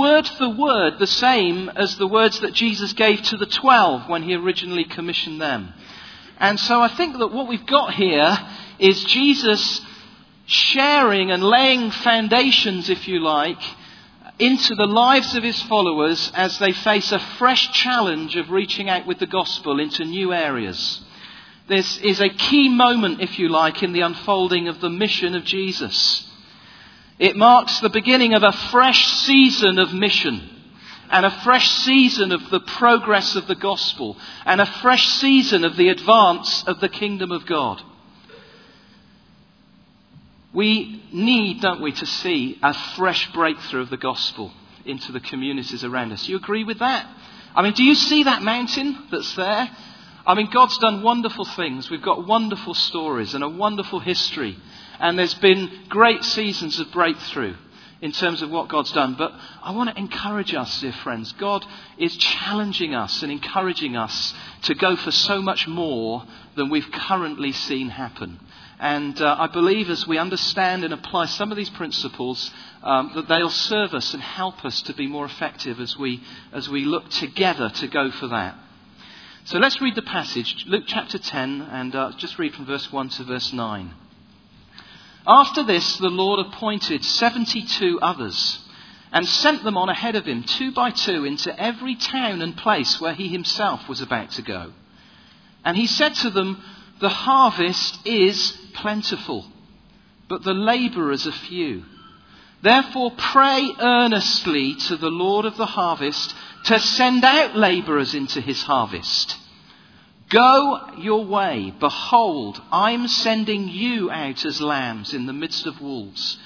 word for word the same as the words that Jesus gave to the twelve when he originally commissioned them. And so I think that what we've got here is Jesus sharing and laying foundations, if you like, into the lives of his followers as they face a fresh challenge of reaching out with the gospel into new areas. This is a key moment, if you like, in the unfolding of the mission of Jesus. It marks the beginning of a fresh season of mission and a fresh season of the progress of the gospel and a fresh season of the advance of the kingdom of God. We need, don't we, to see a fresh breakthrough of the gospel into the communities around us. You agree with that? I mean, do you see that mountain that's there? I mean, God's done wonderful things. We've got wonderful stories and a wonderful history. And there's been great seasons of breakthrough in terms of what God's done. But I want to encourage us, dear friends. God is challenging us and encouraging us to go for so much more than we've currently seen happen. And uh, I believe as we understand and apply some of these principles, um, that they'll serve us and help us to be more effective as we, as we look together to go for that. So let's read the passage, Luke chapter 10, and uh, just read from verse 1 to verse 9. After this, the Lord appointed 72 others and sent them on ahead of him, two by two, into every town and place where he himself was about to go. And he said to them, The harvest is plentiful, but the labourers are few. Therefore, pray earnestly to the Lord of the harvest to send out labourers into his harvest. Go your way. Behold, I'm sending you out as lambs in the midst of wolves.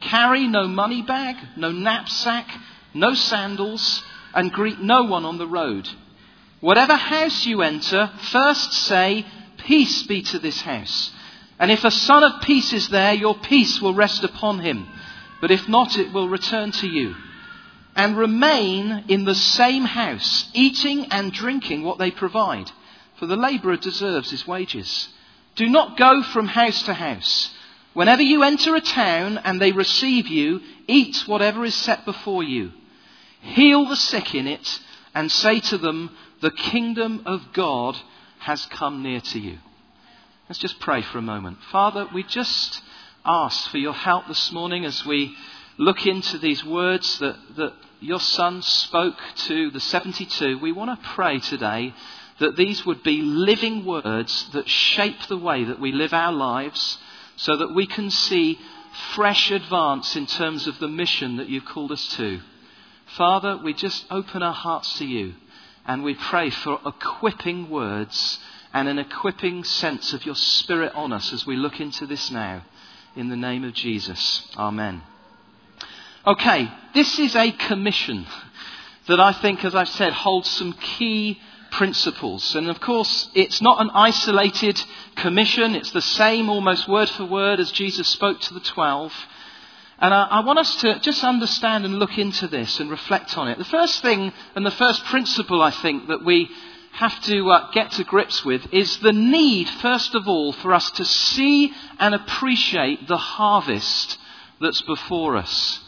Carry no money bag, no knapsack, no sandals, and greet no one on the road. Whatever house you enter, first say, Peace be to this house. And if a son of peace is there, your peace will rest upon him. But if not, it will return to you. And remain in the same house, eating and drinking what they provide, for the laborer deserves his wages. Do not go from house to house. Whenever you enter a town and they receive you, eat whatever is set before you. Heal the sick in it, and say to them, The kingdom of God has come near to you. Let's just pray for a moment. Father, we just ask for your help this morning as we look into these words that, that your Son spoke to the 72. We want to pray today that these would be living words that shape the way that we live our lives so that we can see fresh advance in terms of the mission that you've called us to. Father, we just open our hearts to you and we pray for equipping words and an equipping sense of your Spirit on us as we look into this now. In the name of Jesus. Amen. Okay, this is a commission that I think, as I've said, holds some key principles. And of course, it's not an isolated commission, it's the same almost word for word as Jesus spoke to the twelve. And I, I, want us to just understand and look into this and reflect on it. The first thing and the first principle I think that we have to uh, get to grips with is the need, first of all, for us to see and appreciate the harvest that's before us.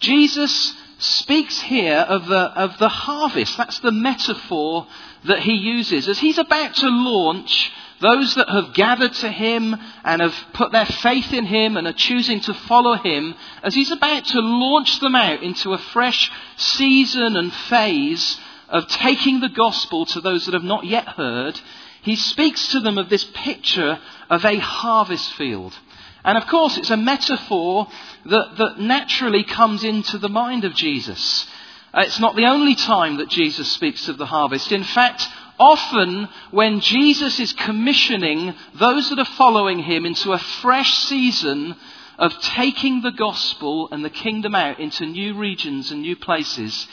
Jesus speaks here of the, of the harvest. That's the metaphor that he uses. As he's about to launch those that have gathered to him and have put their faith in him and are choosing to follow him, as he's about to launch them out into a fresh season and phase of taking the gospel to those that have not yet heard, he speaks to them of this picture of a harvest field. And of course, it's a metaphor that, that naturally comes into the mind of Jesus. Uh, it's not the only time that Jesus speaks of the harvest. In fact, often when Jesus is commissioning those that are following him into a fresh season of taking the gospel and the kingdom out into new regions and new places,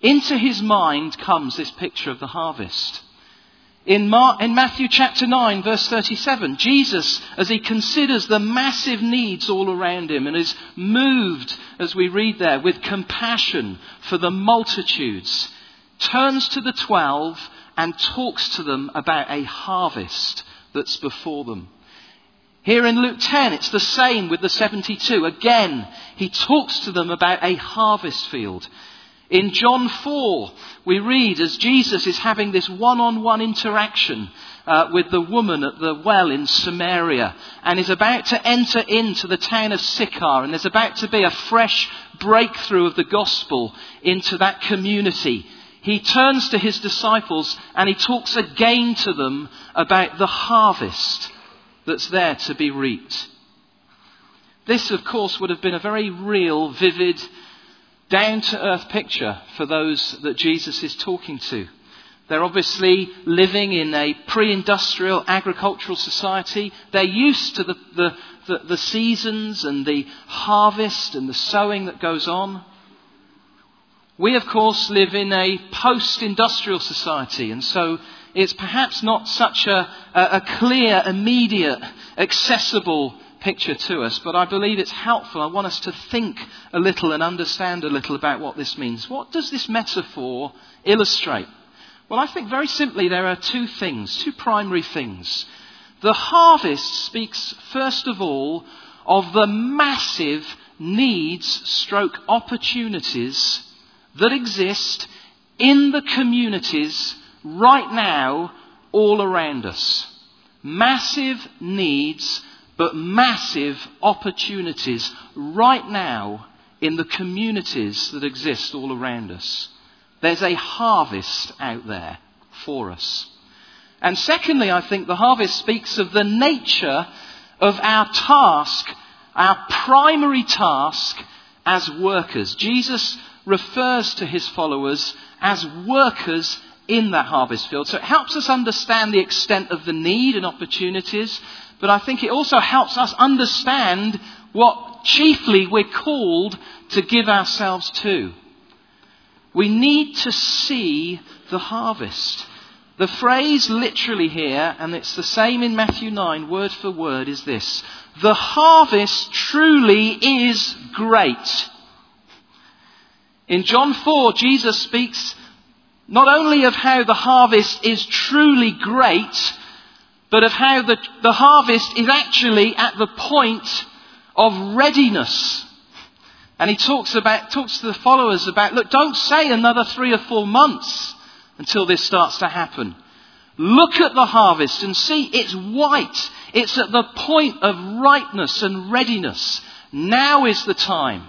into his mind comes this picture of the harvest. In, in, Matthew chapter 9, verse 37, Jesus, as he considers the massive needs all around him and is moved, as we read there, with compassion for the multitudes, turns to the twelve and talks to them about a harvest that's before them. Here in Luke 10, it's the same with the 72. Again, he talks to them about a harvest field. In John 4, we read as Jesus is having this one on one interaction uh, with the woman at the well in Samaria and is about to enter into the town of Sychar, and there's about to be a fresh breakthrough of the gospel into that community. He turns to his disciples and he talks again to them about the harvest that's there to be reaped. This, of course, would have been a very real, vivid, down to earth picture for those that Jesus is talking to. They're obviously living in a pre industrial agricultural society. They're used to the, the, the, the, seasons and the harvest and the sowing that goes on. We, of course, live in a post industrial society, and so it's perhaps not such a, a, clear, immediate, accessible picture to us, but I believe it's helpful. I want us to think a little and understand a little about what this means. What does this metaphor illustrate? Well, I think very simply there are two things, two primary things. The harvest speaks, first of all, of the massive needs stroke opportunities that exist in the communities right now all around us. Massive needs, but massive opportunities right now in the communities that exist all around us. There's a harvest out there for us. And secondly, I think the harvest speaks of the nature of our task, our primary task as workers. Jesus refers to his followers as workers in that harvest field. So it helps us understand the extent of the need and opportunities, but I think it also helps us understand what chiefly we're called to give ourselves to. We need to see the harvest. The phrase literally here, and it's the same in Matthew 9, word for word, is this The harvest truly is great. In John 4, Jesus speaks not only of how the harvest is truly great, but of how the, the harvest is actually at the point of readiness. And he talks about, talks to the followers about, look, don't say another three or four months until this starts to happen. Look at the harvest and see it's white. It's at the point of ripeness and readiness. Now is the time.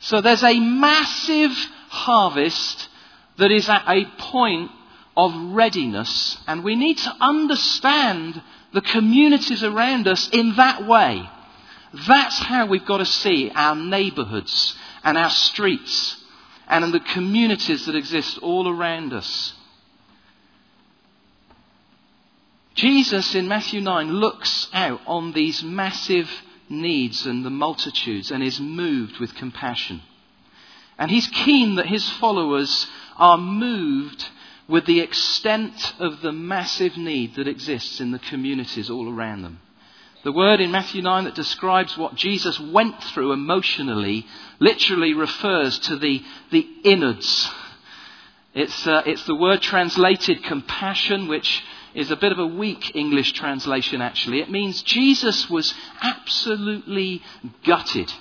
So there's a massive harvest that is at a point of readiness, and we need to understand the communities around us in that way. That's how we've got to see our neighbourhoods and our streets and the communities that exist all around us. Jesus in Matthew 9 looks out on these massive needs and the multitudes and is moved with compassion. And he's keen that his followers are moved with the extent of the massive need that exists in the communities all around them. The word in Matthew 9 that describes what Jesus went through emotionally literally refers to the, the innards. It's, uh, it's the word translated compassion, which is a bit of a weak English translation actually. It means Jesus was absolutely gutted.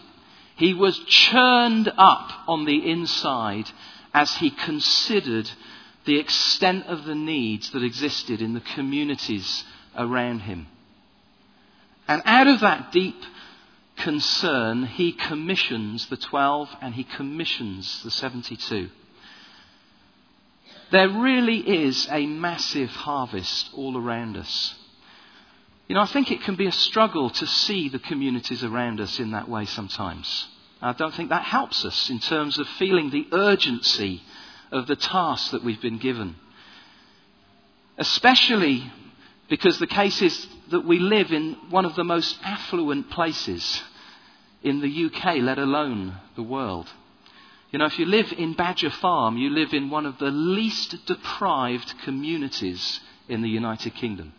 He was churned up on the inside as he considered the extent of the needs that existed in the communities around him. And out of that deep concern, he commissions the 12 and he commissions the 72. There really is a massive harvest all around us. You know, I think it can be a struggle to see the communities around us in that way sometimes. I don't think that helps us in terms of feeling the urgency of the task that we've been given. Especially because the case is that we live in one of the most affluent places in the UK, let alone the world. You know, if you live in Badger Farm, you live in one of the least deprived communities in the United Kingdom.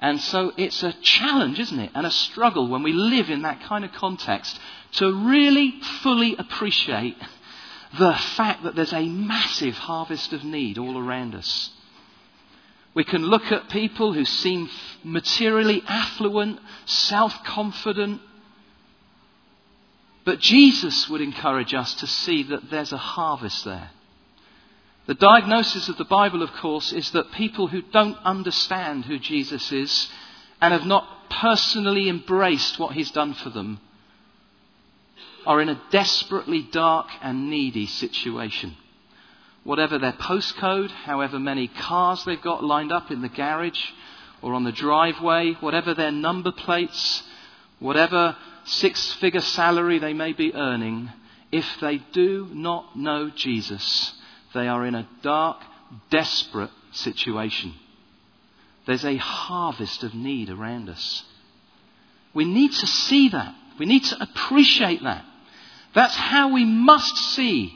And so it's a challenge, isn't it? And a struggle when we live in that kind of context to really fully appreciate the fact that there's a massive harvest of need all around us. We can look at people who seem materially affluent, self confident. But Jesus would encourage us to see that there's a harvest there. The diagnosis of the Bible, of course, is that people who don't understand who Jesus is and have not personally embraced what he's done for them are in a desperately dark and needy situation. Whatever their postcode, however many cars they've got lined up in the garage or on the driveway, whatever their number plates, whatever six figure salary they may be earning, if they do not know Jesus, they are in a dark, desperate situation. There's a harvest of need around us. We need to see that. We need to appreciate that. That's how we must see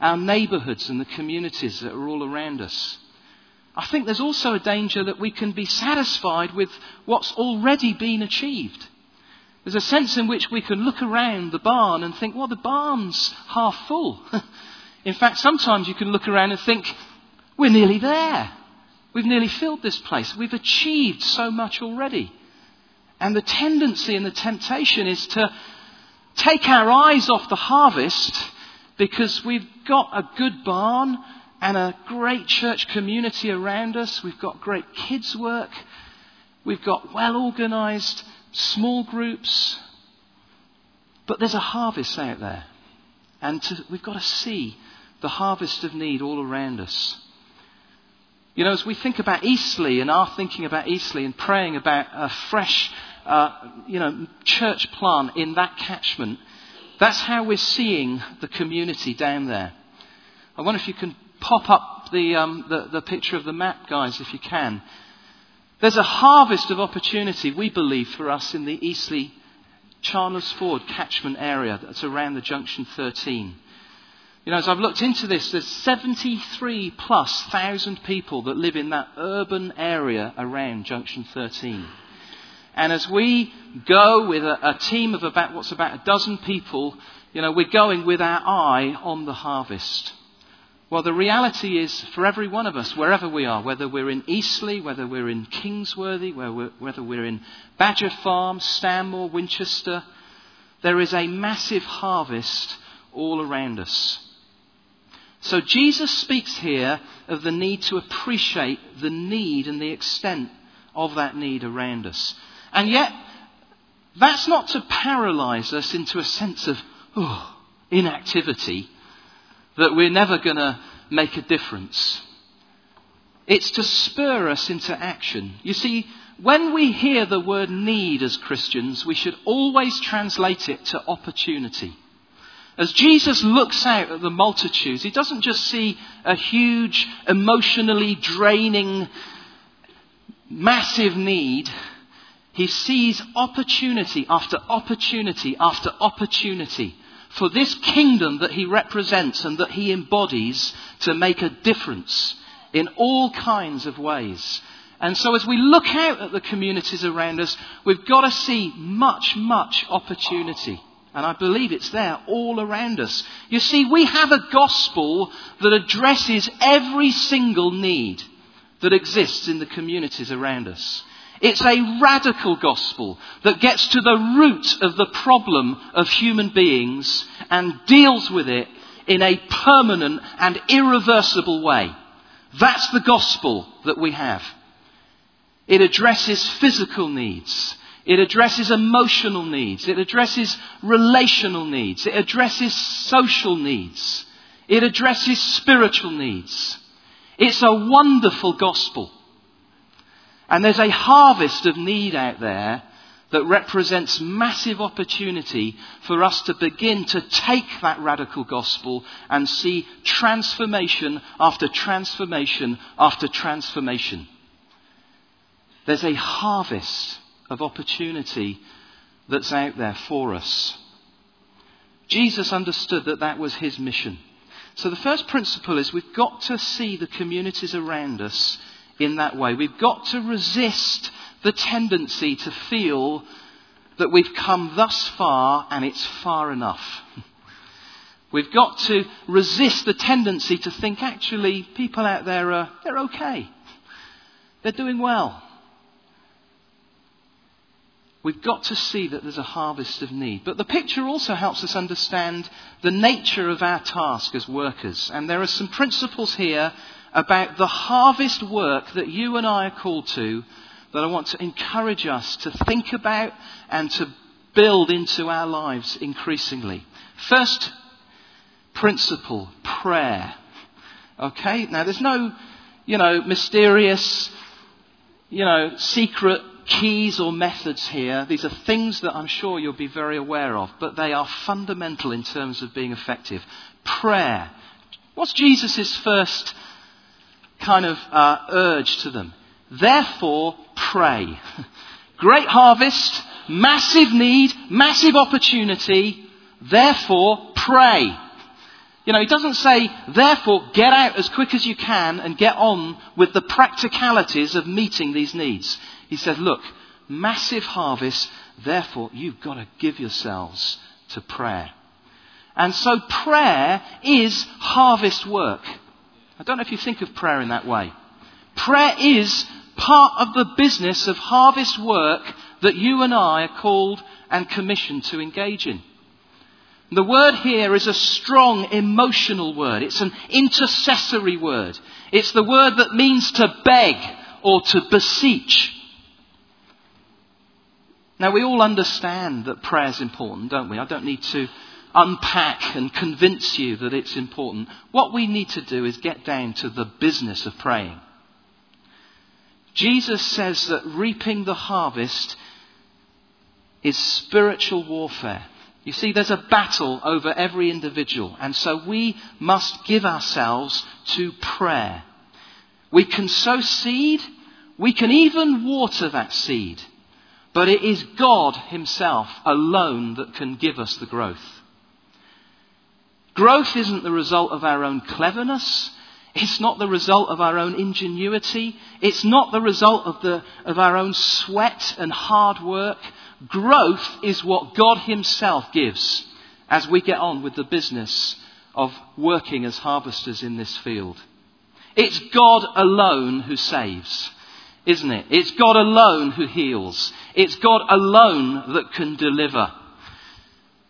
our neighbourhoods and the communities that are all around us. I think there's also a danger that we can be satisfied with what's already been achieved. There's a sense in which we can look around the barn and think, well, the barn's half full. in fact, sometimes you can look around and think, we're nearly there. We've nearly filled this place. We've achieved so much already. And the tendency and the temptation is to take our eyes off the harvest because we've got a good barn and a great church community around us. We've got great kids' work. We've got well organized small groups. But there's a harvest out there. And to, we've got to see the harvest of need all around us. You know, as we think about Eastleigh and are thinking about Eastleigh and praying about a fresh uh, you know, church plant in that catchment. That's how we're seeing the community down there. I wonder if you can pop up the, um, the, the picture of the map, guys, if you can. There's a harvest of opportunity, we believe, for us in the Eastleigh Chandler's Ford catchment area that's around the junction 13. You know, as I've looked into this, there's 73 plus thousand people that live in that urban area around junction 13. And as we go with a, a team of about what's about a dozen people, you know, we're going with our eye on the harvest. Well, the reality is for every one of us, wherever we are, whether we're in Eastleigh, whether we're in Kingsworthy, whether we're in Badger Farm, Stanmore, Winchester, there is a massive harvest all around us. So Jesus speaks here of the need to appreciate the need and the extent of that need around us. And yet, that's not to paralyze us into a sense of oh, inactivity, that we're never going to make a difference. It's to spur us into action. You see, when we hear the word need as Christians, we should always translate it to opportunity. As Jesus looks out at the multitudes, he doesn't just see a huge, emotionally draining, massive need. He sees opportunity after opportunity after opportunity for this kingdom that he represents and that he embodies to make a difference in all kinds of ways. And so as we look out at the communities around us, we've got to see much, much opportunity. And I believe it's there all around us. You see, we have a gospel that addresses every single need that exists in the communities around us. It's a radical gospel that gets to the root of the problem of human beings and deals with it in a permanent and irreversible way. That's the gospel that we have. It addresses physical needs. It addresses emotional needs. It addresses relational needs. It addresses social needs. It addresses spiritual needs. It's a wonderful gospel. And there's a harvest of need out there that represents massive opportunity for us to begin to take that radical gospel and see transformation after transformation after transformation. There's a harvest of opportunity that's out there for us. Jesus understood that that was his mission. So the first principle is we've got to see the communities around us in that way. We've got to resist the tendency to feel that we've come thus far and it's far enough. We've got to resist the tendency to think actually people out there are they're okay. They're doing well. We've got to see that there's a harvest of need. But the picture also helps us understand the nature of our task as workers. And there are some principles here about the harvest work that you and I are called to that I want to encourage us to think about and to build into our lives increasingly. First principle, prayer. Okay? Now there's no, you know, mysterious, you know, secret keys or methods here. These are things that I'm sure you'll be very aware of, but they are fundamental in terms of being effective. Prayer. What's Jesus' first kind of uh, urge to them? Therefore, pray. Great harvest, massive need, massive opportunity. Therefore, pray. You know, he doesn't say, therefore, get out as quick as you can and get on with the practicalities of meeting these needs. He says, look, massive harvest, therefore, you've got to give yourselves to prayer. And so prayer is harvest work. I don't know if you think of prayer in that way. Prayer is part of the business of harvest work that you and I are called and commissioned to engage in. The word here is a strong emotional word. It's an intercessory word. It's the word that means to beg or to beseech. Now, we all understand that prayer is important, don't we? I don't need to unpack and convince you that it's important. What we need to do is get down to the business of praying. Jesus says that reaping the harvest is spiritual warfare. You see, there's a battle over every individual, and so we must give ourselves to prayer. We can sow seed, we can even water that seed, but it is God Himself alone that can give us the growth. Growth isn't the result of our own cleverness. It's not the result of our own ingenuity. It's not the result of, the, of our own sweat and hard work. Growth is what God Himself gives as we get on with the business of working as harvesters in this field. It's God alone who saves, isn't it? It's God alone who heals. It's God alone that can deliver.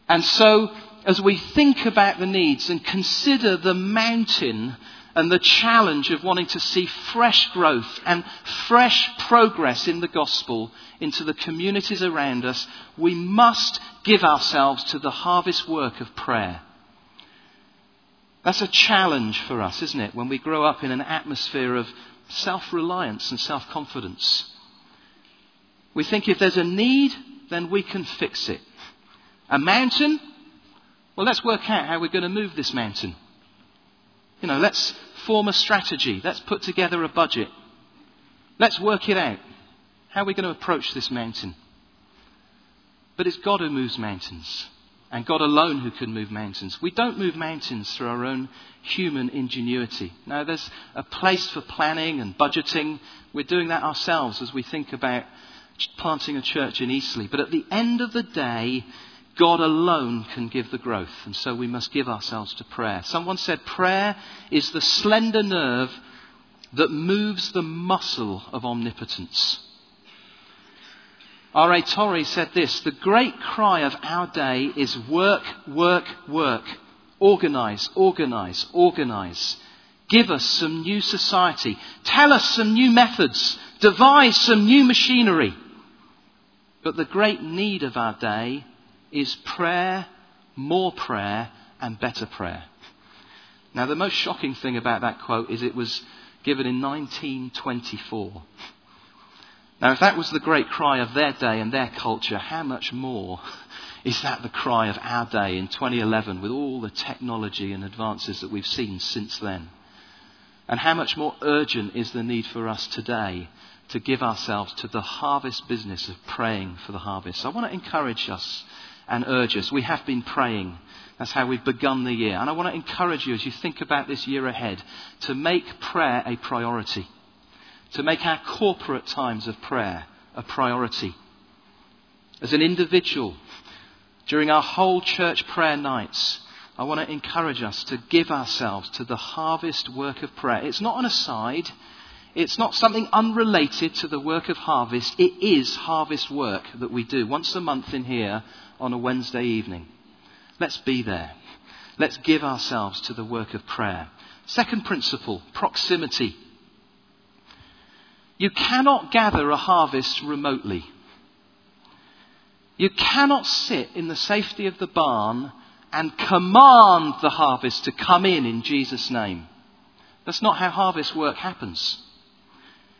And so, as we think about the needs and consider the mountain and the challenge of wanting to see fresh growth and fresh progress in the gospel into the communities around us, we must give ourselves to the harvest work of prayer. That's a challenge for us, isn't it, when we grow up in an atmosphere of self reliance and self confidence. We think if there's a need, then we can fix it. A mountain? Well, let's work out how we're going to move this mountain. You know, let's form a strategy. Let's put together a budget. Let's work it out. How are we going to approach this mountain? But it's God who moves mountains, and God alone who can move mountains. We don't move mountains through our own human ingenuity. Now, there's a place for planning and budgeting. We're doing that ourselves as we think about planting a church in Eastleigh. But at the end of the day, God alone can give the growth, and so we must give ourselves to prayer. Someone said prayer is the slender nerve that moves the muscle of omnipotence. R.A. Torrey said this The great cry of our day is work, work, work. Organize, organize, organize. Give us some new society. Tell us some new methods. Devise some new machinery. But the great need of our day is prayer, more prayer, and better prayer. Now, the most shocking thing about that quote is it was given in 1924. Now, if that was the great cry of their day and their culture, how much more is that the cry of our day in 2011 with all the technology and advances that we've seen since then? And how much more urgent is the need for us today to give ourselves to the harvest business of praying for the harvest? I want to encourage us and urge us. We have been praying. That's how we've begun the year. And I want to encourage you as you think about this year ahead to make prayer a priority, to make our corporate times of prayer a priority. As an individual, during our whole church prayer nights, I want to encourage us to give ourselves to the harvest work of prayer. It's not an aside. It's not something unrelated to the work of harvest. It is harvest work that we do once a month in here on a Wednesday evening. Let's be there. Let's give ourselves to the work of prayer. Second principle proximity. You cannot gather a harvest remotely. You cannot sit in the safety of the barn and command the harvest to come in in Jesus' name. That's not how harvest work happens.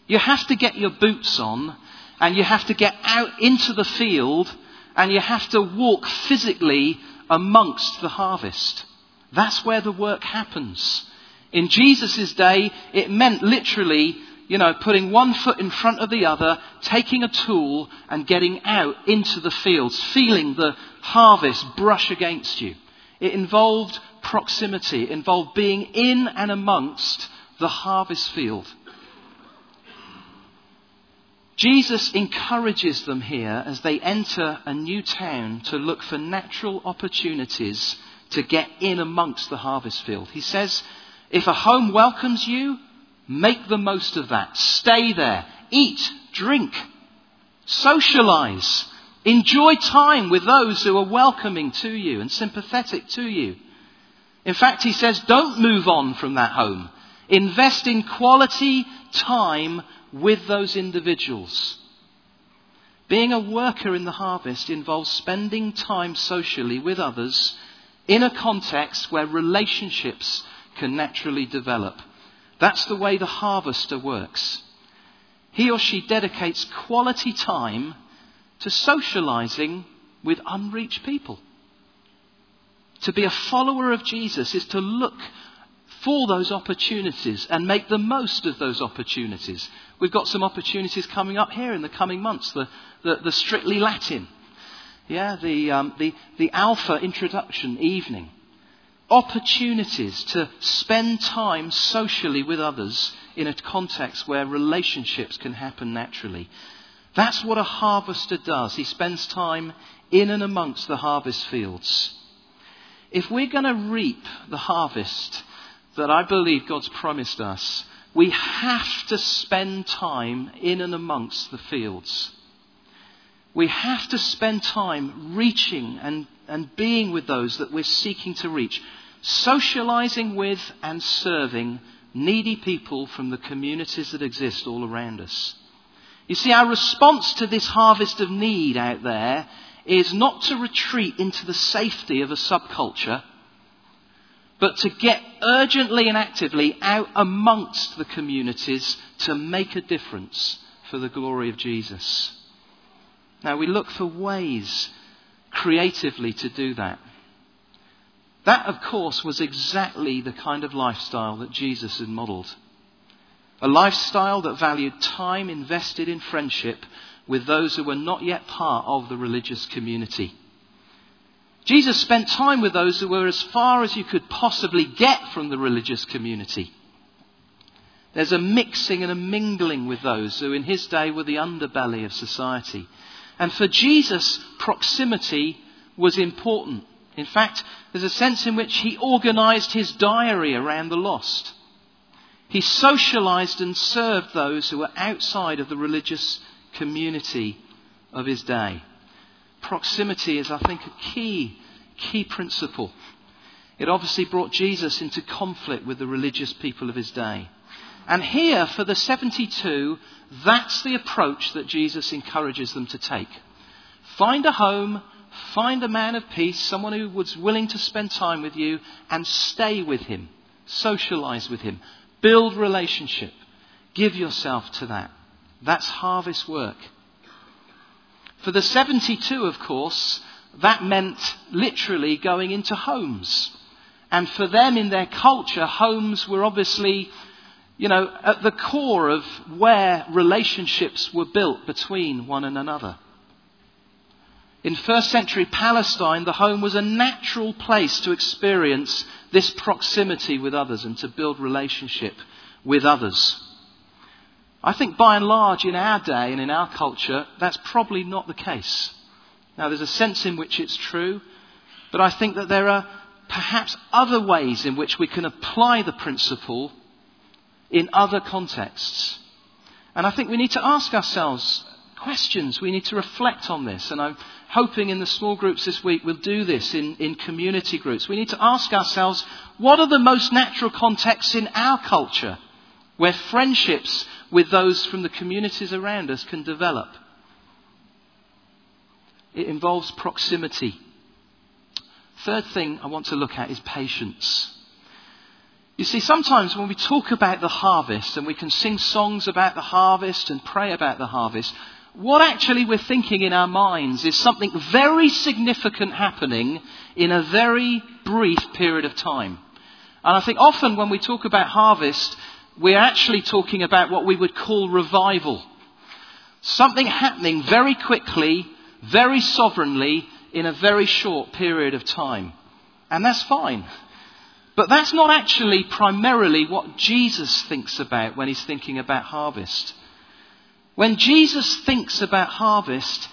You have to get your boots on and you have to get out into the field and you have to walk physically amongst the harvest. That's where the work happens. In Jesus' day, it meant literally you know, putting one foot in front of the other, taking a tool and getting out into the fields, feeling the harvest brush against you. It involved proximity, it involved being in and amongst the harvest field. Jesus encourages them here as they enter a new town to look for natural opportunities to get in amongst the harvest field. He says, if a home welcomes you, Make the most of that. Stay there. Eat, drink, socialize. Enjoy time with those who are welcoming to you and sympathetic to you. In fact, he says, don't move on from that home. Invest in quality time with those individuals. Being a worker in the harvest involves spending time socially with others in a context where relationships can naturally develop. That's the way the harvester works. He or she dedicates quality time to socializing with unreached people. To be a follower of Jesus is to look for those opportunities and make the most of those opportunities. We've got some opportunities coming up here in the coming months. The, the, the Strictly Latin, yeah, the, um, the, the Alpha introduction evening opportunities to spend time socially with others in a context where relationships can happen naturally. That's what a harvester does. He spends time in and amongst the harvest fields. If we're going to reap the harvest that I believe God's promised us, we have to spend time in and amongst the fields. We have to spend time reaching and, and being with those that we're seeking to reach socializing with and serving needy people from the communities that exist all around us. You see, our response to this harvest of need out there is not to retreat into the safety of a subculture, but to get urgently and actively out amongst the communities to make a difference for the glory of Jesus. Now, we look for ways creatively to do that. That, of course, was exactly the kind of lifestyle that Jesus had modeled. A lifestyle that valued time invested in friendship with those who were not yet part of the religious community. Jesus spent time with those who were as far as you could possibly get from the religious community. There's a mixing and a mingling with those who in his day were the underbelly of society. And for Jesus, proximity was important. In fact, there's a sense in which he organized his diary around the lost. He socialized and served those who were outside of the religious community of his day. Proximity is, I think, a key, key principle. It obviously brought Jesus into conflict with the religious people of his day. And here, for the 72, that's the approach that Jesus encourages them to take. Find a home Find a man of peace, someone who was willing to spend time with you, and stay with him. Socialize with him. Build relationship. Give yourself to that. That's harvest work. For the 72, of course, that meant literally going into homes. And for them in their culture, homes were obviously, you know, at the core of where relationships were built between one and another. In first century Palestine, the home was a natural place to experience this proximity with others and to build relationship with others. I think by and large in our day and in our culture, that's probably not the case. Now, there's a sense in which it's true, but I think that there are perhaps other ways in which we can apply the principle in other contexts. And I think we need to ask ourselves questions. We need to reflect on this. And I'm hoping in the small groups this week we'll do this in, in community groups. We need to ask ourselves what are the most natural contexts in our culture where friendships with those from the communities around us can develop? It involves proximity. Third thing I want to look at is patience. You see, sometimes when we talk about the harvest and we can sing songs about the harvest and pray about the harvest, what actually we're thinking in our minds is something very significant happening in a very brief period of time. And I think often when we talk about harvest, we're actually talking about what we would call revival. Something happening very quickly, very sovereignly, in a very short period of time. And that's fine. But that's not actually primarily what Jesus thinks about when he's thinking about harvest. When Jesus thinks about harvest,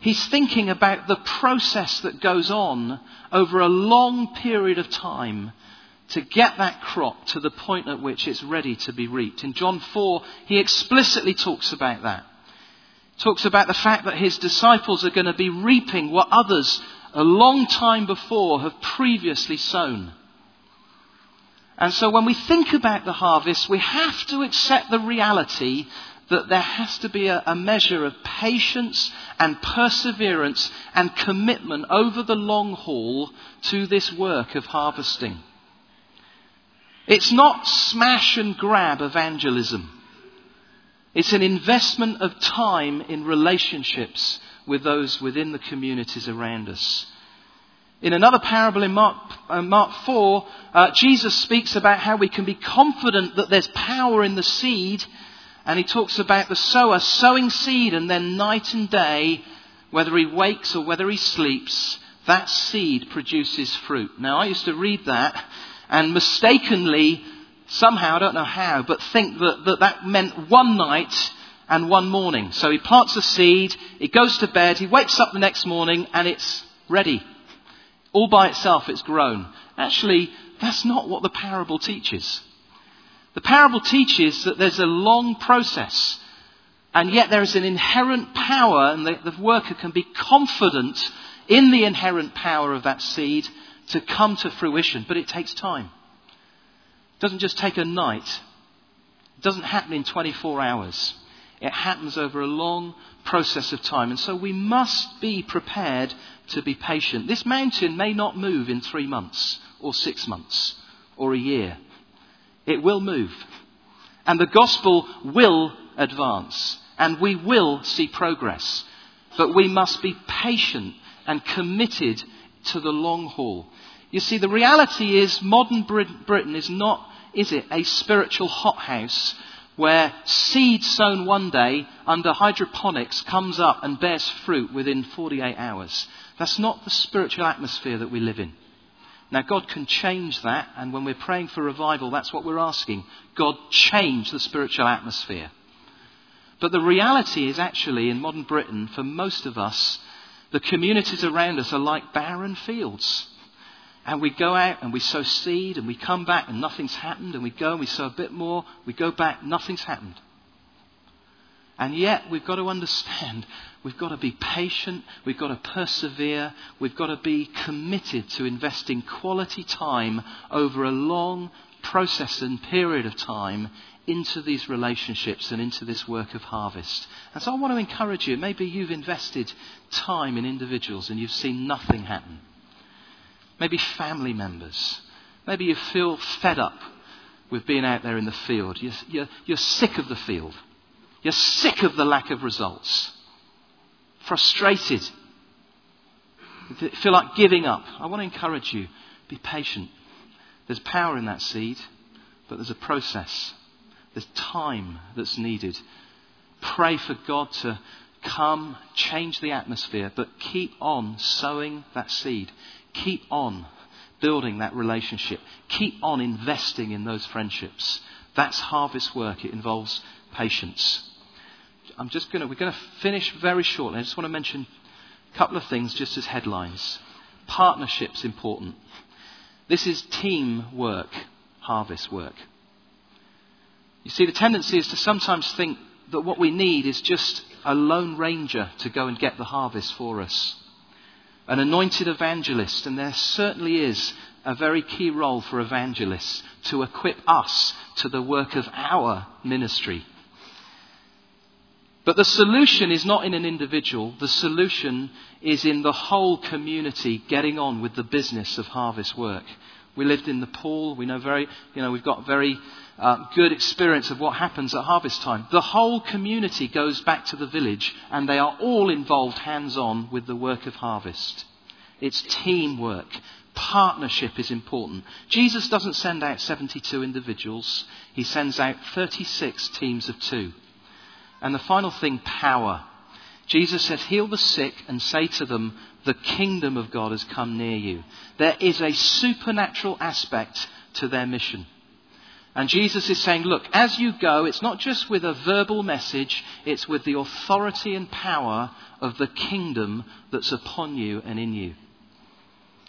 he's thinking about the process that goes on over a long period of time to get that crop to the point at which it's ready to be reaped. In John 4, he explicitly talks about that. Talks about the fact that his disciples are going to be reaping what others a long time before have previously sown. And so when we think about the harvest, we have to accept the reality that there has to be a, a, measure of patience and perseverance and commitment over the long haul to this work of harvesting. It's not smash and grab evangelism. It's an investment of time in relationships with those within the communities around us. In another parable in Mark, uh, Mark 4, uh, Jesus speaks about how we can be confident that there's power in the seed. And he talks about the sower sowing seed, and then night and day, whether he wakes or whether he sleeps, that seed produces fruit. Now, I used to read that and mistakenly, somehow, I don't know how, but think that that, that meant one night and one morning. So he plants a seed, he goes to bed, he wakes up the next morning, and it's ready all by itself it's grown. Actually, that's not what the parable teaches. The parable teaches that there's a long process, and yet there is an inherent power, and the, the worker can be confident in the inherent power of that seed to come to fruition, but it takes time. It doesn't just take a night. It doesn't happen in 24 hours. It happens over a long process of time. And so we must be prepared to be patient. This mountain may not move in three months or six months or a year. It will move. And the gospel will advance. And we will see progress. But we must be patient and committed to the long haul. You see, the reality is modern Britain is not, is it, a spiritual hothouse where seed sown one day under hydroponics comes up and bears fruit within 48 hours. That's not the spiritual atmosphere that we live in. Now, God can change that, and when we're praying for revival, that's what we're asking. God, change the spiritual atmosphere. But the reality is actually, in modern Britain, for most of us, the communities around us are like barren fields. And we go out and we sow seed and we come back and nothing's happened. And we go and we sow a bit more. We go back, nothing's happened. And yet we've got to understand we've got to be patient, we've got to persevere, we've got to be committed to investing quality time over a long process and period of time into these relationships and into this work of harvest. And so I want to encourage you. Maybe you've invested time in individuals and you've seen nothing happen maybe family members. Maybe you feel fed up with being out there in the field. You're, you're, you're sick of the field. You're sick of the lack of results. Frustrated. Feel like giving up. I want to encourage you be patient. There's power in that seed, but there's a process. There's time that's needed. Pray for God to come, change the atmosphere, but keep on sowing that seed. Keep on building that relationship. Keep on investing in those friendships. That's harvest work. It involves patience. I'm just going to, we're going to finish very shortly. I just want to mention a couple of things just as headlines. Partnership's important. This is team work, harvest work. You see, the tendency is to sometimes think that what we need is just a lone ranger to go and get the harvest for us. An anointed evangelist, and there certainly is a very key role for evangelists to equip us to the work of our ministry. But the solution is not in an individual, the solution is in the whole community getting on with the business of harvest work. We lived in Nepal. We know very, you know, we've got very uh, good experience of what happens at harvest time. The whole community goes back to the village and they are all involved hands on with the work of harvest. It's teamwork. Partnership is important. Jesus doesn't send out 72 individuals. He sends out 36 teams of two. And the final thing, power. Jesus said, Heal the sick and say to them, The kingdom of God has come near you. There is a supernatural aspect to their mission. And Jesus is saying, Look, as you go, it's not just with a verbal message, it's with the authority and power of the kingdom that's upon you and in you.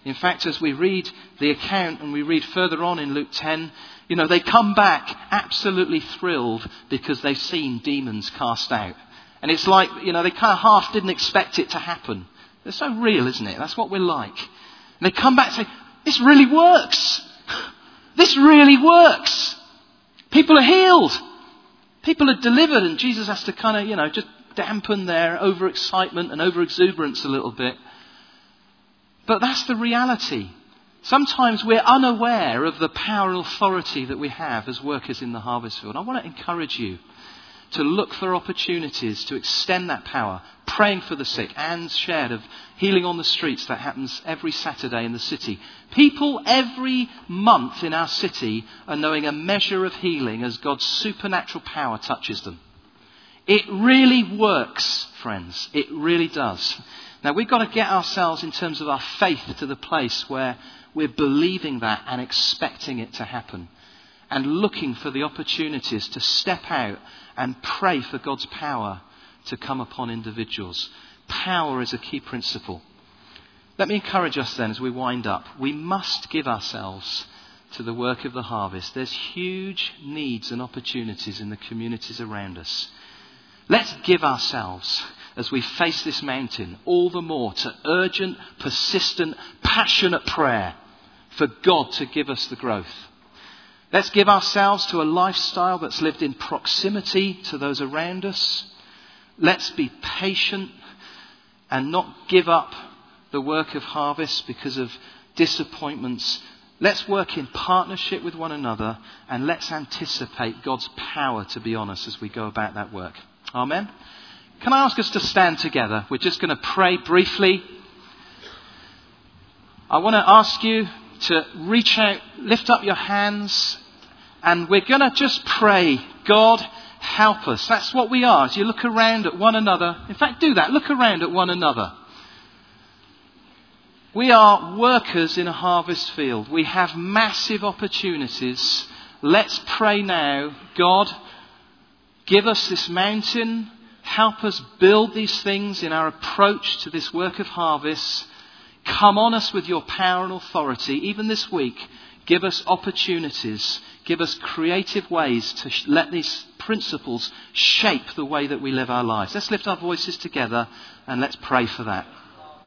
In fact, as we read the account and we read further on in Luke 10, you know, they come back absolutely thrilled because they've seen demons cast out. And it's like, you know, they kind of half didn't expect it to happen. They're so real, isn't it? That's what we're like. And they come back and say, this really works. This really works. People are healed. People are delivered and Jesus has to kind of, you know, just dampen their overexcitement and overexuberance a little bit. But that's the reality. Sometimes we're unaware of the power and authority that we have as workers in the harvest field. I want to encourage you to look for opportunities to extend that power, praying for the sick. and shared of healing on the streets that happens every Saturday in the city. People every month in our city are knowing a measure of healing as God's supernatural power touches them. It really works, friends. It really does. Now we've got to get ourselves in terms of our faith to the place where we're believing that and expecting it to happen. And looking for the opportunities to step out and pray for God's power to come upon individuals. Power is a key principle. Let me encourage us then as we wind up. We must give ourselves to the work of the harvest. There's huge needs and opportunities in the communities around us. Let's give ourselves as we face this mountain all the more to urgent, persistent, passionate prayer for God to give us the growth. Let's give ourselves to a lifestyle that's lived in proximity to those around us. Let's be patient and not give up the work of harvest because of disappointments. Let's work in partnership with one another and let's anticipate God's power to be on us as we go about that work. Amen. Can I ask us to stand together? We're just going to pray briefly. I want to ask you to reach out, lift up your hands, and we're going to just pray, God, help us. That's what we are. As you look around at one another, in fact, do that. Look around at one another. We are workers in a harvest field. We have massive opportunities. Let's pray now, God, give us this mountain Help us build these things in our approach to this work of harvest. Come on us with your power and authority. Even this week, give us opportunities. Give us creative ways to sh- let these principles shape the way that we live our lives. Let's lift our voices together and let's pray for that.